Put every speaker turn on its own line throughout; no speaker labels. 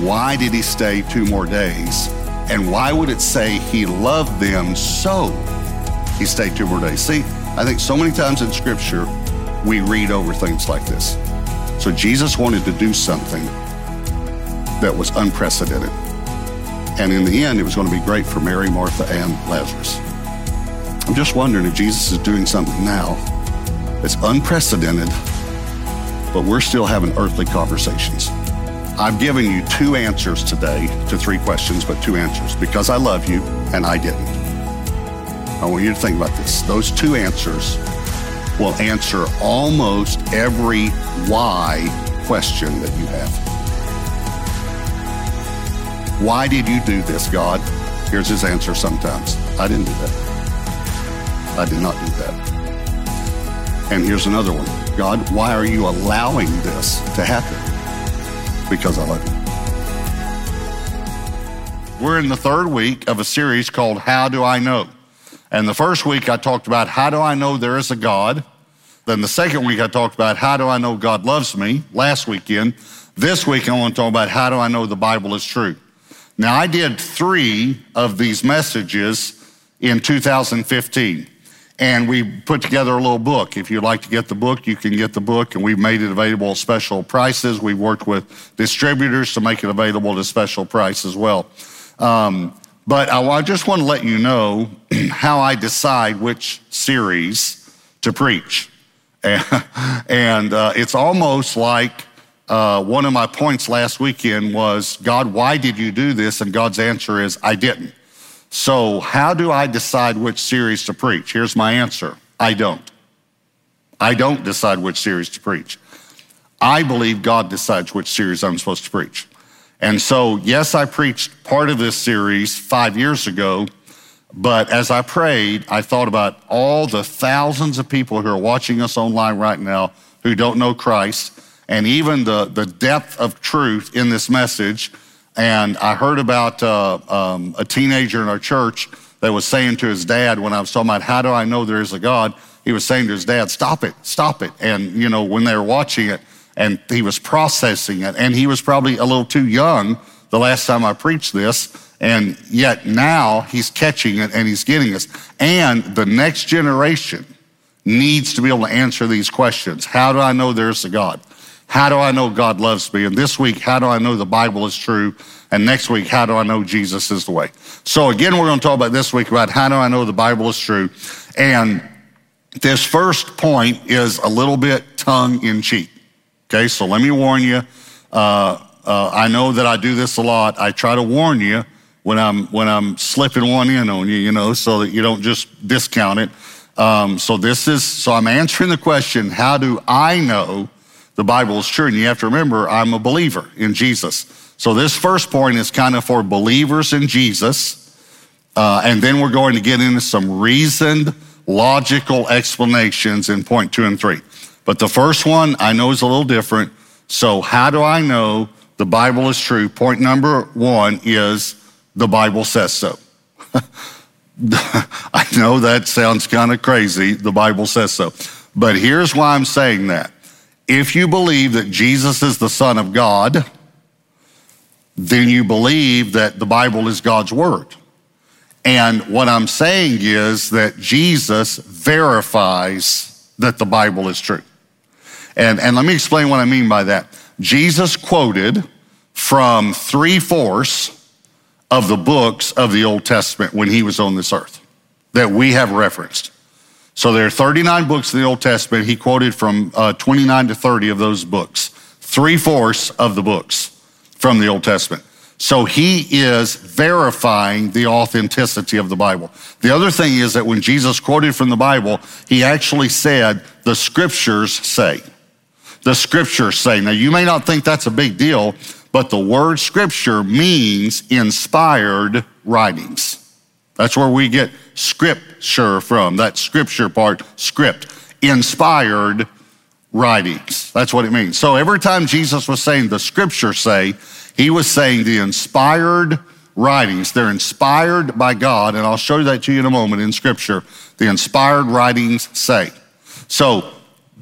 why did he stay two more days? And why would it say he loved them so he stayed two more days? See, I think so many times in scripture, we read over things like this. So Jesus wanted to do something that was unprecedented. And in the end, it was going to be great for Mary, Martha, and Lazarus. I'm just wondering if Jesus is doing something now that's unprecedented, but we're still having earthly conversations. I've given you two answers today to three questions, but two answers because I love you and I didn't. I want you to think about this. Those two answers will answer almost every why question that you have. Why did you do this, God? Here's his answer sometimes I didn't do that. I did not do that. And here's another one God, why are you allowing this to happen? Because I love you. We're in the third week of a series called How Do I Know? And the first week I talked about how do I know there is a God? Then the second week I talked about how do I know God loves me last weekend. This week I want to talk about how do I know the Bible is true? Now I did three of these messages in 2015 and we put together a little book. If you'd like to get the book, you can get the book, and we've made it available at special prices. We've worked with distributors to make it available at a special price as well. Um, but I, I just want to let you know how I decide which series to preach. and uh, it's almost like uh, one of my points last weekend was, God, why did you do this? And God's answer is, I didn't. So, how do I decide which series to preach? Here's my answer I don't. I don't decide which series to preach. I believe God decides which series I'm supposed to preach. And so, yes, I preached part of this series five years ago, but as I prayed, I thought about all the thousands of people who are watching us online right now who don't know Christ, and even the, the depth of truth in this message and I heard about uh, um, a teenager in our church that was saying to his dad when I was talking about how do I know there is a God, he was saying to his dad, stop it, stop it. And, you know, when they were watching it and he was processing it, and he was probably a little too young the last time I preached this. And yet now he's catching it and he's getting us. And the next generation needs to be able to answer these questions. How do I know there's a God? How do I know God loves me? And this week, how do I know the Bible is true? And next week, how do I know Jesus is the way? So again, we're going to talk about this week about how do I know the Bible is true? And this first point is a little bit tongue in cheek. Okay, so let me warn you. Uh, uh, I know that I do this a lot. I try to warn you when I'm when I'm slipping one in on you, you know, so that you don't just discount it. Um, so this is so I'm answering the question: How do I know the Bible is true. And you have to remember, I'm a believer in Jesus. So this first point is kind of for believers in Jesus. Uh, and then we're going to get into some reasoned, logical explanations in point two and three. But the first one I know is a little different. So how do I know the Bible is true? Point number one is the Bible says so. I know that sounds kind of crazy. The Bible says so. But here's why I'm saying that. If you believe that Jesus is the Son of God, then you believe that the Bible is God's Word. And what I'm saying is that Jesus verifies that the Bible is true. And, and let me explain what I mean by that. Jesus quoted from three fourths of the books of the Old Testament when he was on this earth that we have referenced. So there are 39 books in the Old Testament. He quoted from uh, 29 to 30 of those books, three fourths of the books from the Old Testament. So he is verifying the authenticity of the Bible. The other thing is that when Jesus quoted from the Bible, he actually said, the scriptures say. The scriptures say. Now, you may not think that's a big deal, but the word scripture means inspired writings. That's where we get scripture from, that scripture part, script, inspired writings. That's what it means. So every time Jesus was saying the scriptures say, he was saying the inspired writings. They're inspired by God, and I'll show that to you in a moment in scripture. The inspired writings say. So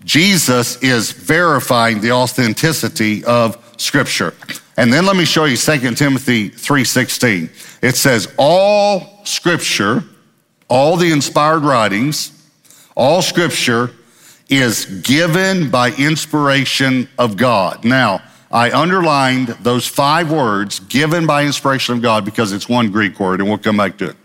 Jesus is verifying the authenticity of scripture. And then let me show you 2 Timothy 3:16. It says all scripture, all the inspired writings, all scripture is given by inspiration of God. Now, I underlined those five words, given by inspiration of God, because it's one Greek word, and we'll come back to it.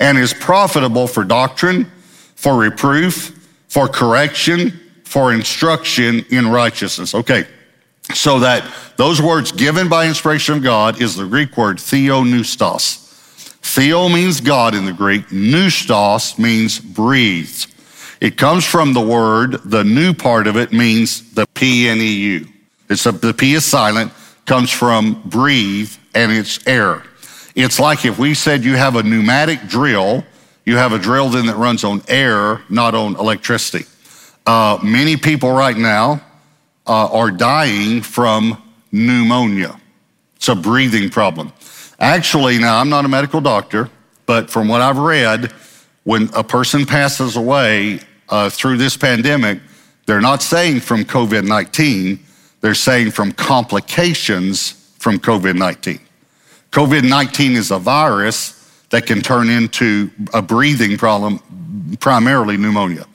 And is profitable for doctrine, for reproof, for correction, for instruction in righteousness. Okay, so that those words given by inspiration of God is the Greek word theopneustos. Theo means God in the Greek, pneustos means breathed. It comes from the word, the new part of it means the P N E U. It's a, the P is silent, comes from breathe, and it's air. It's like if we said you have a pneumatic drill, you have a drill then that runs on air, not on electricity. Uh, many people right now uh, are dying from pneumonia. It's a breathing problem. Actually, now I'm not a medical doctor, but from what I've read, when a person passes away uh, through this pandemic, they're not saying from COVID 19, they're saying from complications from COVID 19. COVID 19 is a virus that can turn into a breathing problem, primarily pneumonia.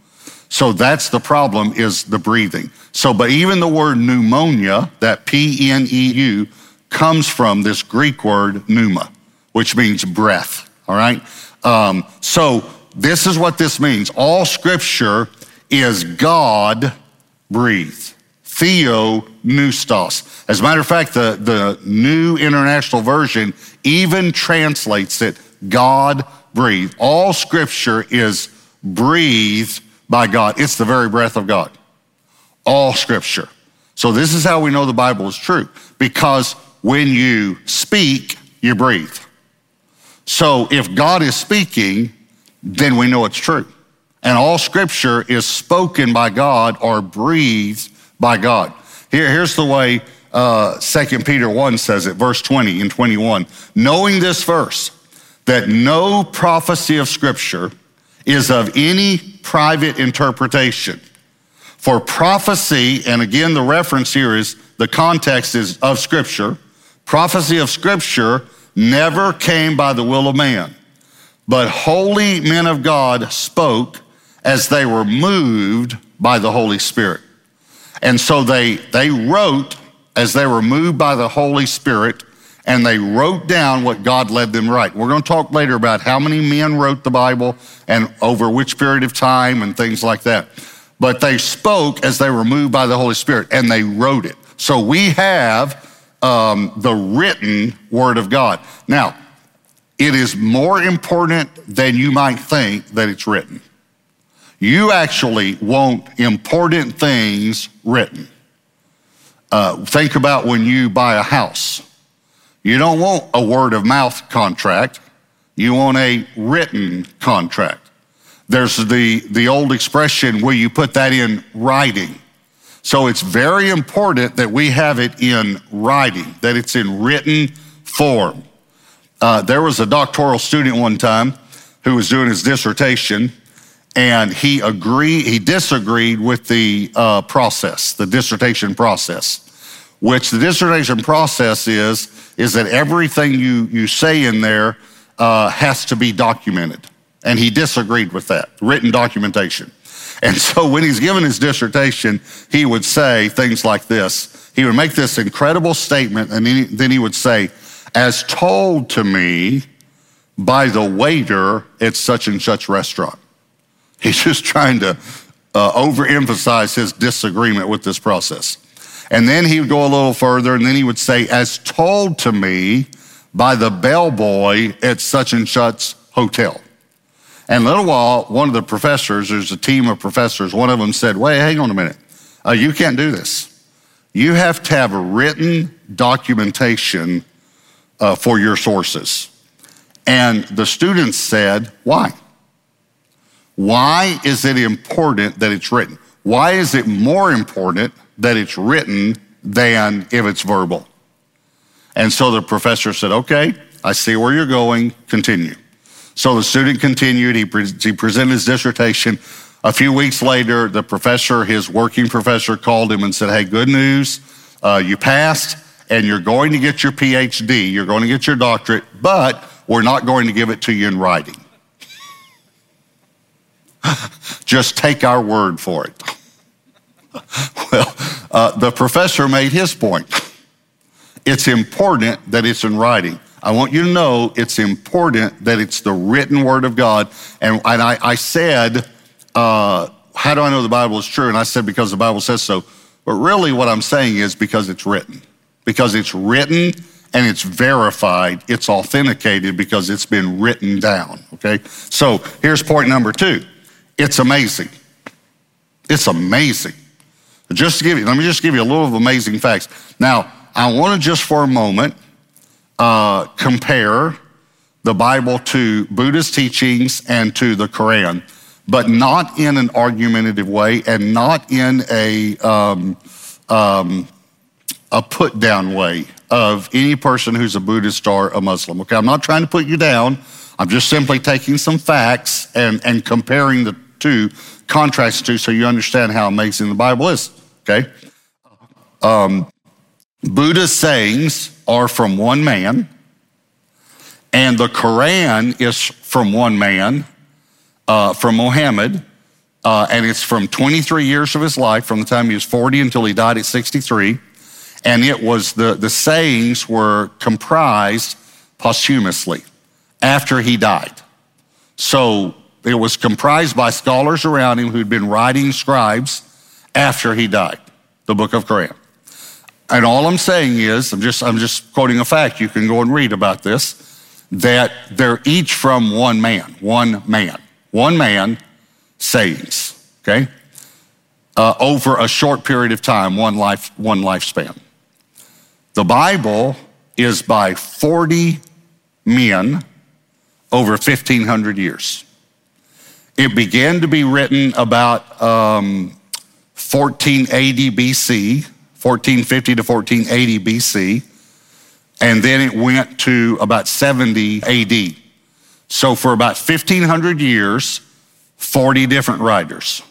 So that's the problem is the breathing. So, but even the word pneumonia, that P N E U, comes from this Greek word pneuma, which means breath. All right. Um, so this is what this means. All scripture is God breathed. Theo pneustos. As a matter of fact, the, the New International Version even translates it God breathed. All scripture is breathed by God. It's the very breath of God. All scripture. So this is how we know the Bible is true because when you speak, you breathe. So if God is speaking, then we know it's true. And all scripture is spoken by God or breathed by God. Here, here's the way uh, 2 Peter 1 says it, verse 20 and 21. Knowing this verse, that no prophecy of scripture is of any private interpretation. For prophecy, and again, the reference here is the context is of scripture. Prophecy of scripture never came by the will of man, but holy men of God spoke as they were moved by the Holy Spirit. And so they, they wrote as they were moved by the Holy Spirit and they wrote down what God led them write. We're going to talk later about how many men wrote the Bible and over which period of time and things like that. But they spoke as they were moved by the Holy Spirit and they wrote it. So we have um, the written Word of God. Now, it is more important than you might think that it's written. You actually want important things written. Uh, think about when you buy a house. You don't want a word of mouth contract. You want a written contract. There's the, the old expression where you put that in writing. So it's very important that we have it in writing, that it's in written form. Uh, there was a doctoral student one time who was doing his dissertation, and he agreed, he disagreed with the uh, process, the dissertation process, which the dissertation process is, is that everything you, you say in there uh, has to be documented. And he disagreed with that, written documentation. And so when he's given his dissertation, he would say things like this. He would make this incredible statement, and then he would say, as told to me by the waiter at such and such restaurant. He's just trying to uh, overemphasize his disagreement with this process. And then he would go a little further, and then he would say, as told to me by the bellboy at such and such hotel. And little while, one of the professors, there's a team of professors, one of them said, Wait, hang on a minute. Uh, you can't do this. You have to have written documentation uh, for your sources. And the students said, Why? Why is it important that it's written? Why is it more important that it's written than if it's verbal? And so the professor said, Okay, I see where you're going, continue. So the student continued. He, pre- he presented his dissertation. A few weeks later, the professor, his working professor, called him and said, Hey, good news. Uh, you passed. and you're going to get your PhD, you're going to get your doctorate, but we're not going to give it to you in writing. Just take our word for it. well, uh, the professor made his point. It's important that it's in writing. I want you to know it's important that it's the written word of God. And, and I, I, said, uh, How do I know the Bible is true? And I said, Because the Bible says so. But really, what I'm saying is because it's written. Because it's written and it's verified, it's authenticated because it's been written down. Okay? So here's point number two it's amazing. It's amazing. Just to give you, let me just give you a little of amazing facts. Now, I want to just for a moment uh, compare the Bible to Buddhist teachings and to the Quran, but not in an argumentative way and not in a um, um, a put down way of any person who's a Buddhist or a Muslim. Okay, I'm not trying to put you down. I'm just simply taking some facts and, and comparing the two, contrast to, so you understand how amazing the Bible is. Okay? Um, Buddha's sayings are from one man, and the Quran is from one man, uh, from Muhammad, uh, and it's from 23 years of his life, from the time he was 40 until he died at 63. And it was the, the sayings were comprised posthumously after he died. So it was comprised by scholars around him who'd been writing scribes after he died, the book of Quran. And all I'm saying is, I'm just, I'm just quoting a fact. You can go and read about this, that they're each from one man, one man, one man sayings, okay? Uh, over a short period of time, one life, one lifespan. The Bible is by 40 men over 1,500 years. It began to be written about um, 1480 BC, 1450 to 1480 BC, and then it went to about 70 AD. So for about 1500 years, 40 different writers.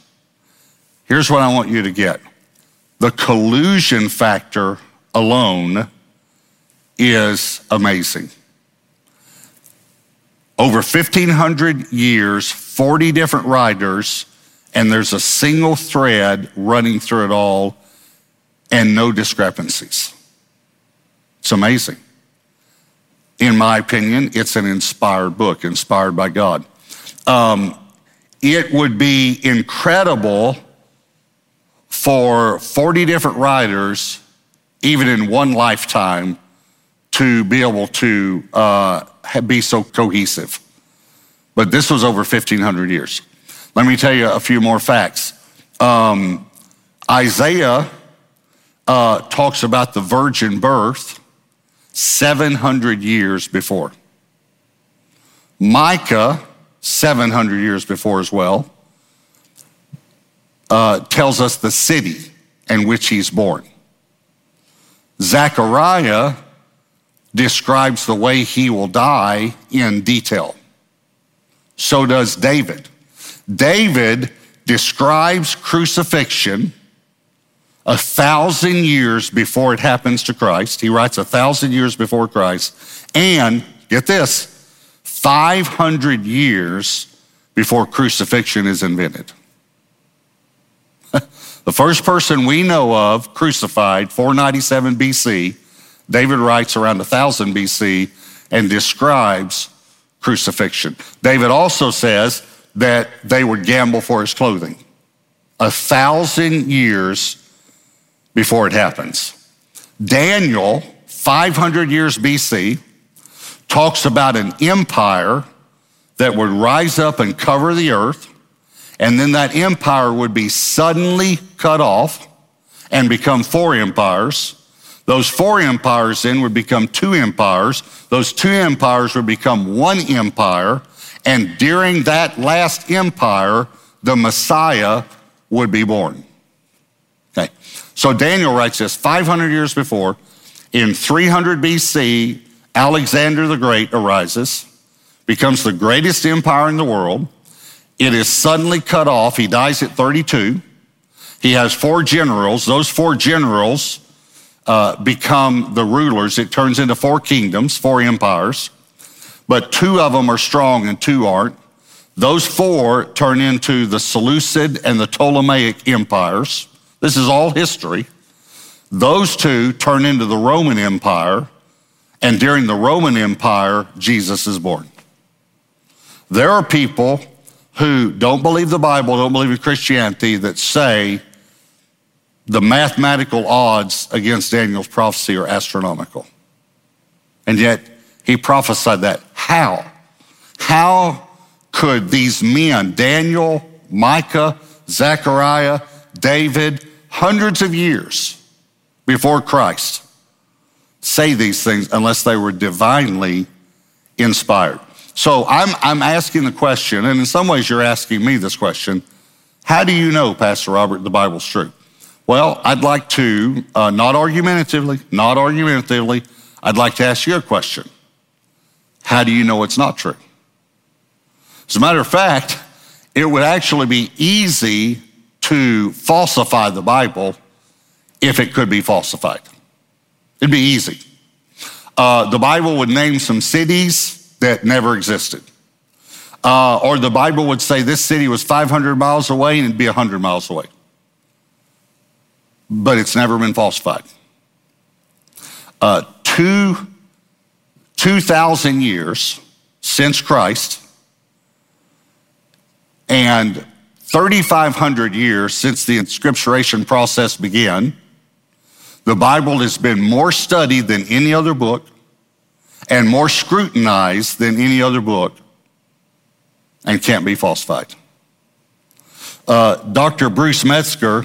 Here's what I want you to get the collusion factor alone is amazing. Over 1,500 years, 40 different writers, and there's a single thread running through it all and no discrepancies. It's amazing. In my opinion, it's an inspired book, inspired by God. Um, it would be incredible for 40 different writers, even in one lifetime, to be able to uh, be so cohesive. But this was over 1,500 years. Let me tell you a few more facts. Um, Isaiah uh, talks about the virgin birth 700 years before. Micah, 700 years before as well, uh, tells us the city in which he's born. Zechariah describes the way he will die in detail. So does David. David describes crucifixion a thousand years before it happens to Christ. He writes a thousand years before Christ. And get this 500 years before crucifixion is invented. the first person we know of crucified, 497 BC, David writes around 1000 BC and describes crucifixion. David also says that they would gamble for his clothing. A thousand years before it happens. Daniel, 500 years BC, talks about an empire that would rise up and cover the earth, and then that empire would be suddenly cut off and become four empires. Those four empires then would become two empires. Those two empires would become one empire. And during that last empire, the Messiah would be born. Okay. So Daniel writes this 500 years before. In 300 BC, Alexander the Great arises, becomes the greatest empire in the world. It is suddenly cut off. He dies at 32. He has four generals. Those four generals uh, become the rulers. It turns into four kingdoms, four empires, but two of them are strong and two aren't. Those four turn into the Seleucid and the Ptolemaic empires. This is all history. Those two turn into the Roman Empire, and during the Roman Empire, Jesus is born. There are people who don't believe the Bible, don't believe in Christianity, that say the mathematical odds against Daniel's prophecy are astronomical. And yet, he prophesied that. How? How could these men, Daniel, Micah, Zechariah, David, hundreds of years before Christ, say these things unless they were divinely inspired? So I'm, I'm asking the question, and in some ways you're asking me this question how do you know, Pastor Robert, the Bible's true? Well, I'd like to, uh, not argumentatively, not argumentatively, I'd like to ask you a question. How do you know it's not true? As a matter of fact, it would actually be easy to falsify the Bible if it could be falsified. It'd be easy. Uh, the Bible would name some cities that never existed. Uh, or the Bible would say this city was 500 miles away and it'd be 100 miles away. But it's never been falsified. Uh, two, 2,000 years since Christ and 3,500 years since the inscripturation process began, the Bible has been more studied than any other book and more scrutinized than any other book and can't be falsified. Uh, Dr. Bruce Metzger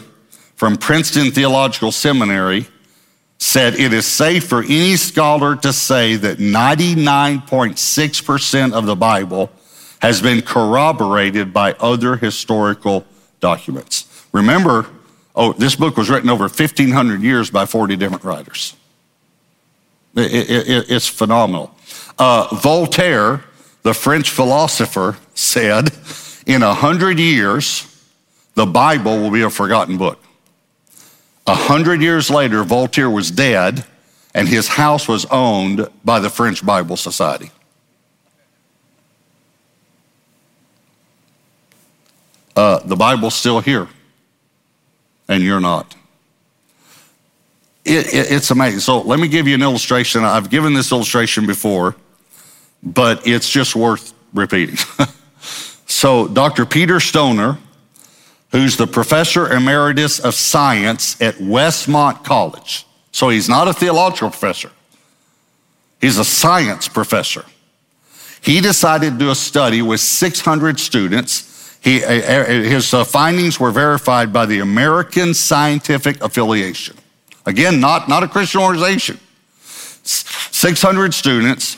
from Princeton Theological Seminary said it is safe for any scholar to say that 99.6% of the Bible has been corroborated by other historical documents. Remember, oh, this book was written over 1,500 years by 40 different writers. It, it, it's phenomenal. Uh, Voltaire, the French philosopher, said, in a hundred years, the Bible will be a forgotten book. A hundred years later, Voltaire was dead, and his house was owned by the French Bible Society. Uh, the Bible's still here, and you're not. It, it, it's amazing. So let me give you an illustration. I've given this illustration before, but it's just worth repeating. so Dr. Peter Stoner, who's the professor emeritus of science at Westmont College. So he's not a theological professor. He's a science professor. He decided to do a study with 600 students. He, uh, uh, his uh, findings were verified by the American Scientific Affiliation. Again, not, not a Christian organization. 600 students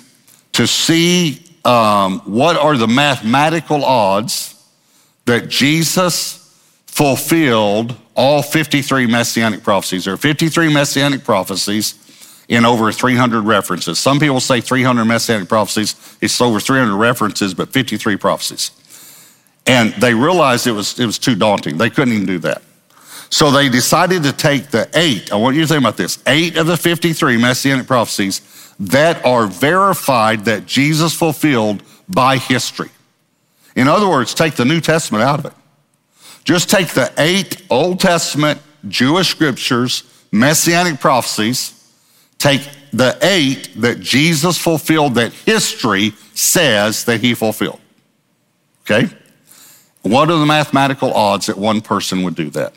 to see um, what are the mathematical odds that Jesus fulfilled all 53 messianic prophecies. There are 53 messianic prophecies in over 300 references. Some people say 300 messianic prophecies. It's over 300 references, but 53 prophecies. And they realized it was, it was too daunting. They couldn't even do that. So they decided to take the eight, I want you to think about this, eight of the 53 messianic prophecies that are verified that Jesus fulfilled by history. In other words, take the New Testament out of it. Just take the eight Old Testament Jewish scriptures, messianic prophecies, take the eight that Jesus fulfilled that history says that he fulfilled. Okay? What are the mathematical odds that one person would do that?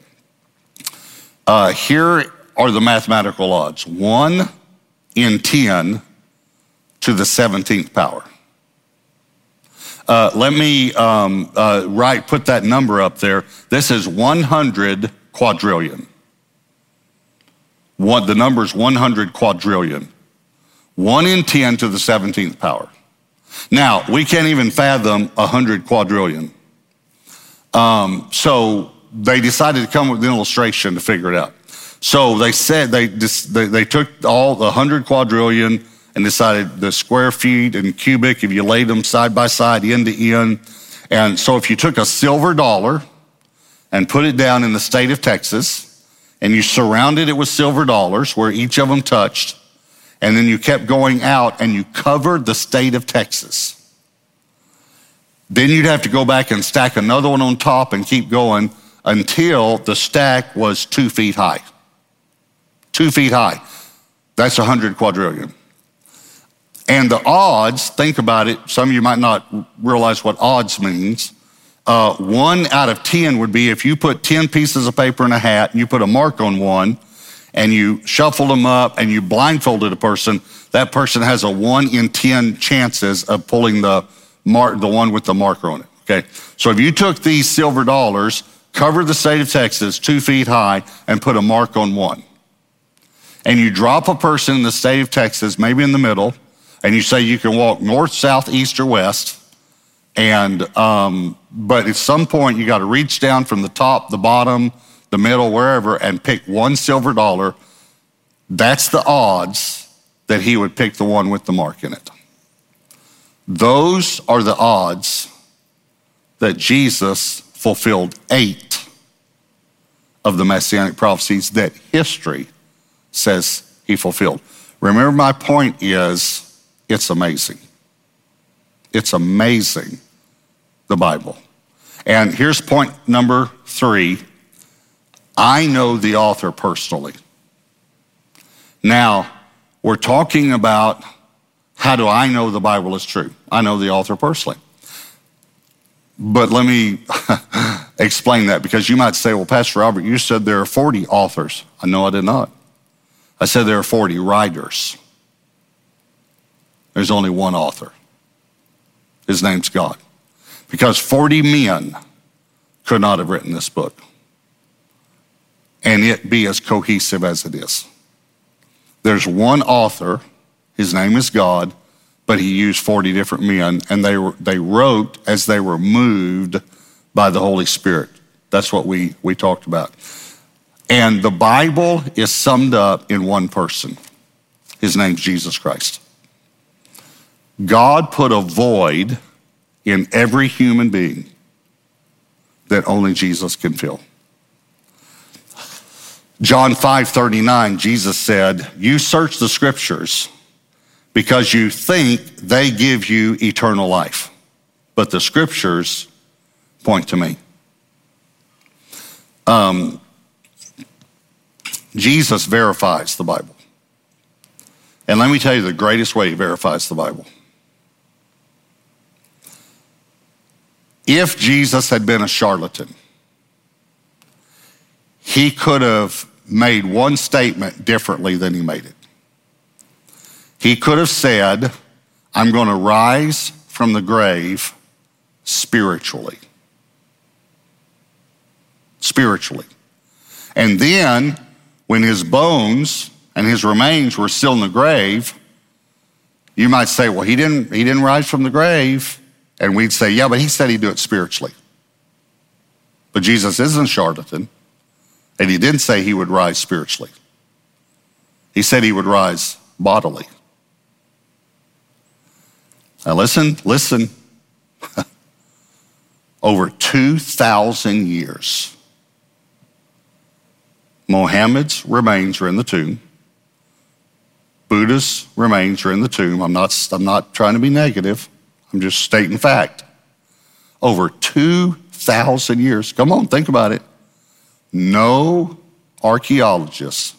Uh, here are the mathematical odds 1 in 10 to the 17th power. Uh, let me um, uh, write, put that number up there. This is 100 quadrillion. One, the number is 100 quadrillion. 1 in 10 to the 17th power. Now, we can't even fathom 100 quadrillion. Um, so they decided to come with an illustration to figure it out. So they said they, they, they took all the 100 quadrillion and decided the square feet and cubic, if you laid them side by side, end to end. And so if you took a silver dollar and put it down in the state of Texas, and you surrounded it with silver dollars where each of them touched, and then you kept going out and you covered the state of Texas. Then you'd have to go back and stack another one on top and keep going until the stack was two feet high. Two feet high. That's 100 quadrillion. And the odds, think about it, some of you might not realize what odds means. Uh, one out of 10 would be if you put 10 pieces of paper in a hat and you put a mark on one and you shuffled them up and you blindfolded a person, that person has a one in 10 chances of pulling the mark, the one with the marker on it. Okay. So if you took these silver dollars, covered the state of Texas two feet high and put a mark on one, and you drop a person in the state of Texas, maybe in the middle, and you say you can walk north, south, east, or west, and um, but at some point you got to reach down from the top, the bottom, the middle, wherever, and pick one silver dollar. That's the odds that he would pick the one with the mark in it. Those are the odds that Jesus fulfilled eight of the messianic prophecies that history says he fulfilled. Remember, my point is it's amazing. It's amazing, the Bible. And here's point number three I know the author personally. Now, we're talking about how do I know the Bible is true? I know the author personally. But let me explain that because you might say, well, Pastor Robert, you said there are 40 authors. I know I did not. I said there are 40 writers. There's only one author. His name's God. Because 40 men could not have written this book and it be as cohesive as it is. There's one author, his name is God, but he used 40 different men, and they, were, they wrote as they were moved by the Holy Spirit. That's what we, we talked about. And the Bible is summed up in one person. His name's Jesus Christ. God put a void in every human being that only Jesus can fill. John 5 39, Jesus said, You search the scriptures because you think they give you eternal life, but the scriptures point to me. Um, Jesus verifies the Bible. And let me tell you the greatest way he verifies the Bible. If Jesus had been a charlatan, he could have made one statement differently than he made it. He could have said, I'm going to rise from the grave spiritually. Spiritually. And then, when his bones and his remains were still in the grave, you might say, well, he didn't, he didn't rise from the grave. And we'd say, yeah, but he said he'd do it spiritually. But Jesus isn't a charlatan. And he didn't say he would rise spiritually. He said he would rise bodily. Now listen, listen. Over 2,000 years, Mohammed's remains are in the tomb. Buddha's remains are in the tomb. I'm not, I'm not trying to be negative. I'm just stating fact. Over 2,000 years. Come on, think about it. No archaeologist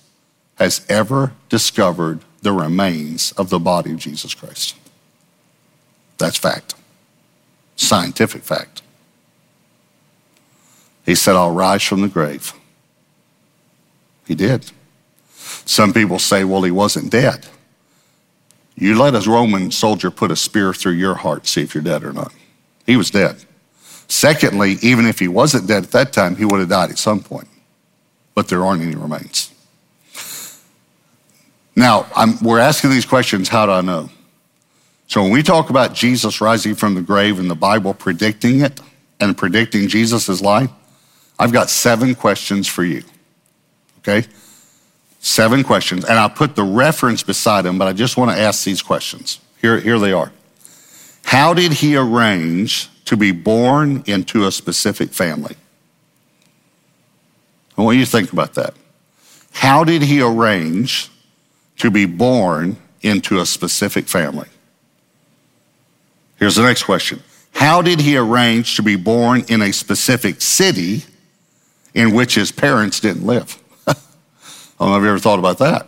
has ever discovered the remains of the body of Jesus Christ. That's fact, scientific fact. He said, I'll rise from the grave. He did. Some people say, well, he wasn't dead. You let a Roman soldier put a spear through your heart, see if you're dead or not. He was dead. Secondly, even if he wasn't dead at that time, he would have died at some point. But there aren't any remains. Now, I'm, we're asking these questions how do I know? So when we talk about Jesus rising from the grave and the Bible predicting it and predicting Jesus' life, I've got seven questions for you. Okay? Seven questions. And I'll put the reference beside them, but I just want to ask these questions. Here, here they are. How did he arrange to be born into a specific family? I want you to think about that. How did he arrange to be born into a specific family? Here's the next question How did he arrange to be born in a specific city in which his parents didn't live? I don't know if you ever thought about that.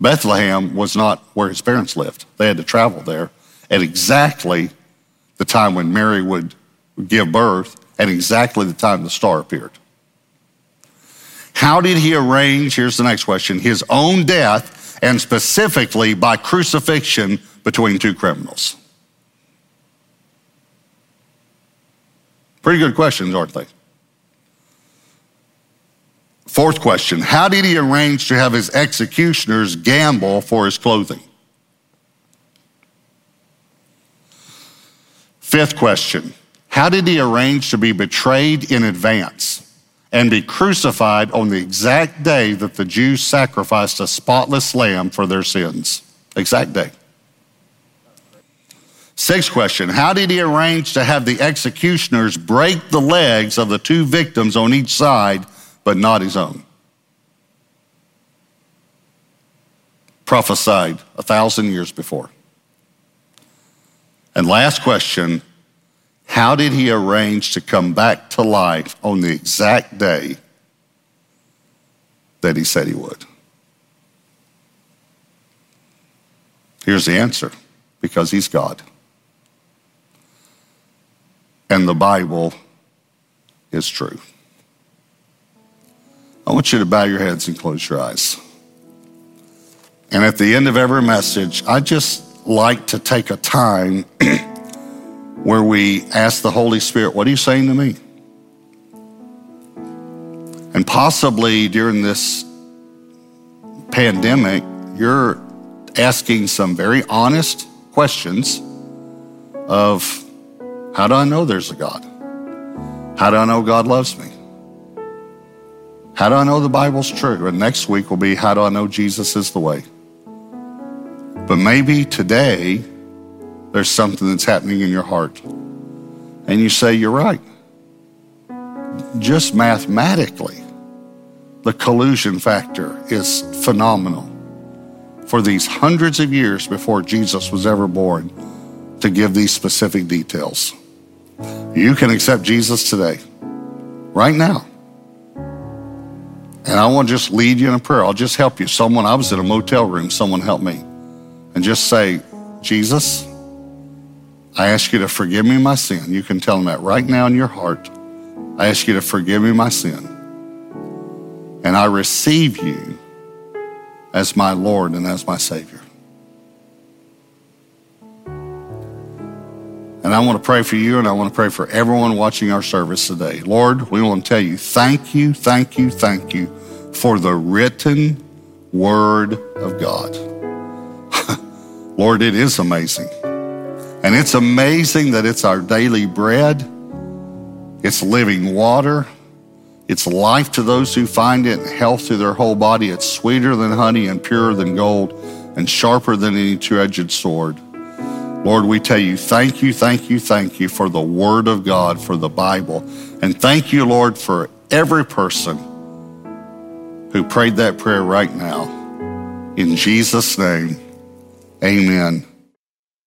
Bethlehem was not where his parents lived, they had to travel there at exactly the time when Mary would give birth, at exactly the time the star appeared. How did he arrange, here's the next question, his own death, and specifically by crucifixion between two criminals? Pretty good questions, aren't they? Fourth question How did he arrange to have his executioners gamble for his clothing? Fifth question How did he arrange to be betrayed in advance and be crucified on the exact day that the Jews sacrificed a spotless lamb for their sins? Exact day. Sixth question How did he arrange to have the executioners break the legs of the two victims on each side, but not his own? Prophesied a thousand years before. And last question How did he arrange to come back to life on the exact day that he said he would? Here's the answer because he's God. And the Bible is true. I want you to bow your heads and close your eyes. And at the end of every message, I just like to take a time where we ask the Holy Spirit, What are you saying to me? And possibly during this pandemic, you're asking some very honest questions of how do I know there's a God? How do I know God loves me? How do I know the Bible's true? And next week will be how do I know Jesus is the way? But maybe today there's something that's happening in your heart. And you say, You're right. Just mathematically, the collusion factor is phenomenal for these hundreds of years before Jesus was ever born to give these specific details. You can accept Jesus today, right now. And I want to just lead you in a prayer. I'll just help you. Someone, I was in a motel room, someone helped me and just say, Jesus, I ask you to forgive me my sin. You can tell him that right now in your heart. I ask you to forgive me my sin. And I receive you as my Lord and as my Savior. And I want to pray for you and I want to pray for everyone watching our service today. Lord, we want to tell you thank you, thank you, thank you for the written word of God. Lord, it is amazing. And it's amazing that it's our daily bread, it's living water, it's life to those who find it, health to their whole body. It's sweeter than honey and purer than gold and sharper than any two edged sword. Lord, we tell you, thank you, thank you, thank you for the Word of God, for the Bible. And thank you, Lord, for every person who prayed that prayer right now. In Jesus' name, Amen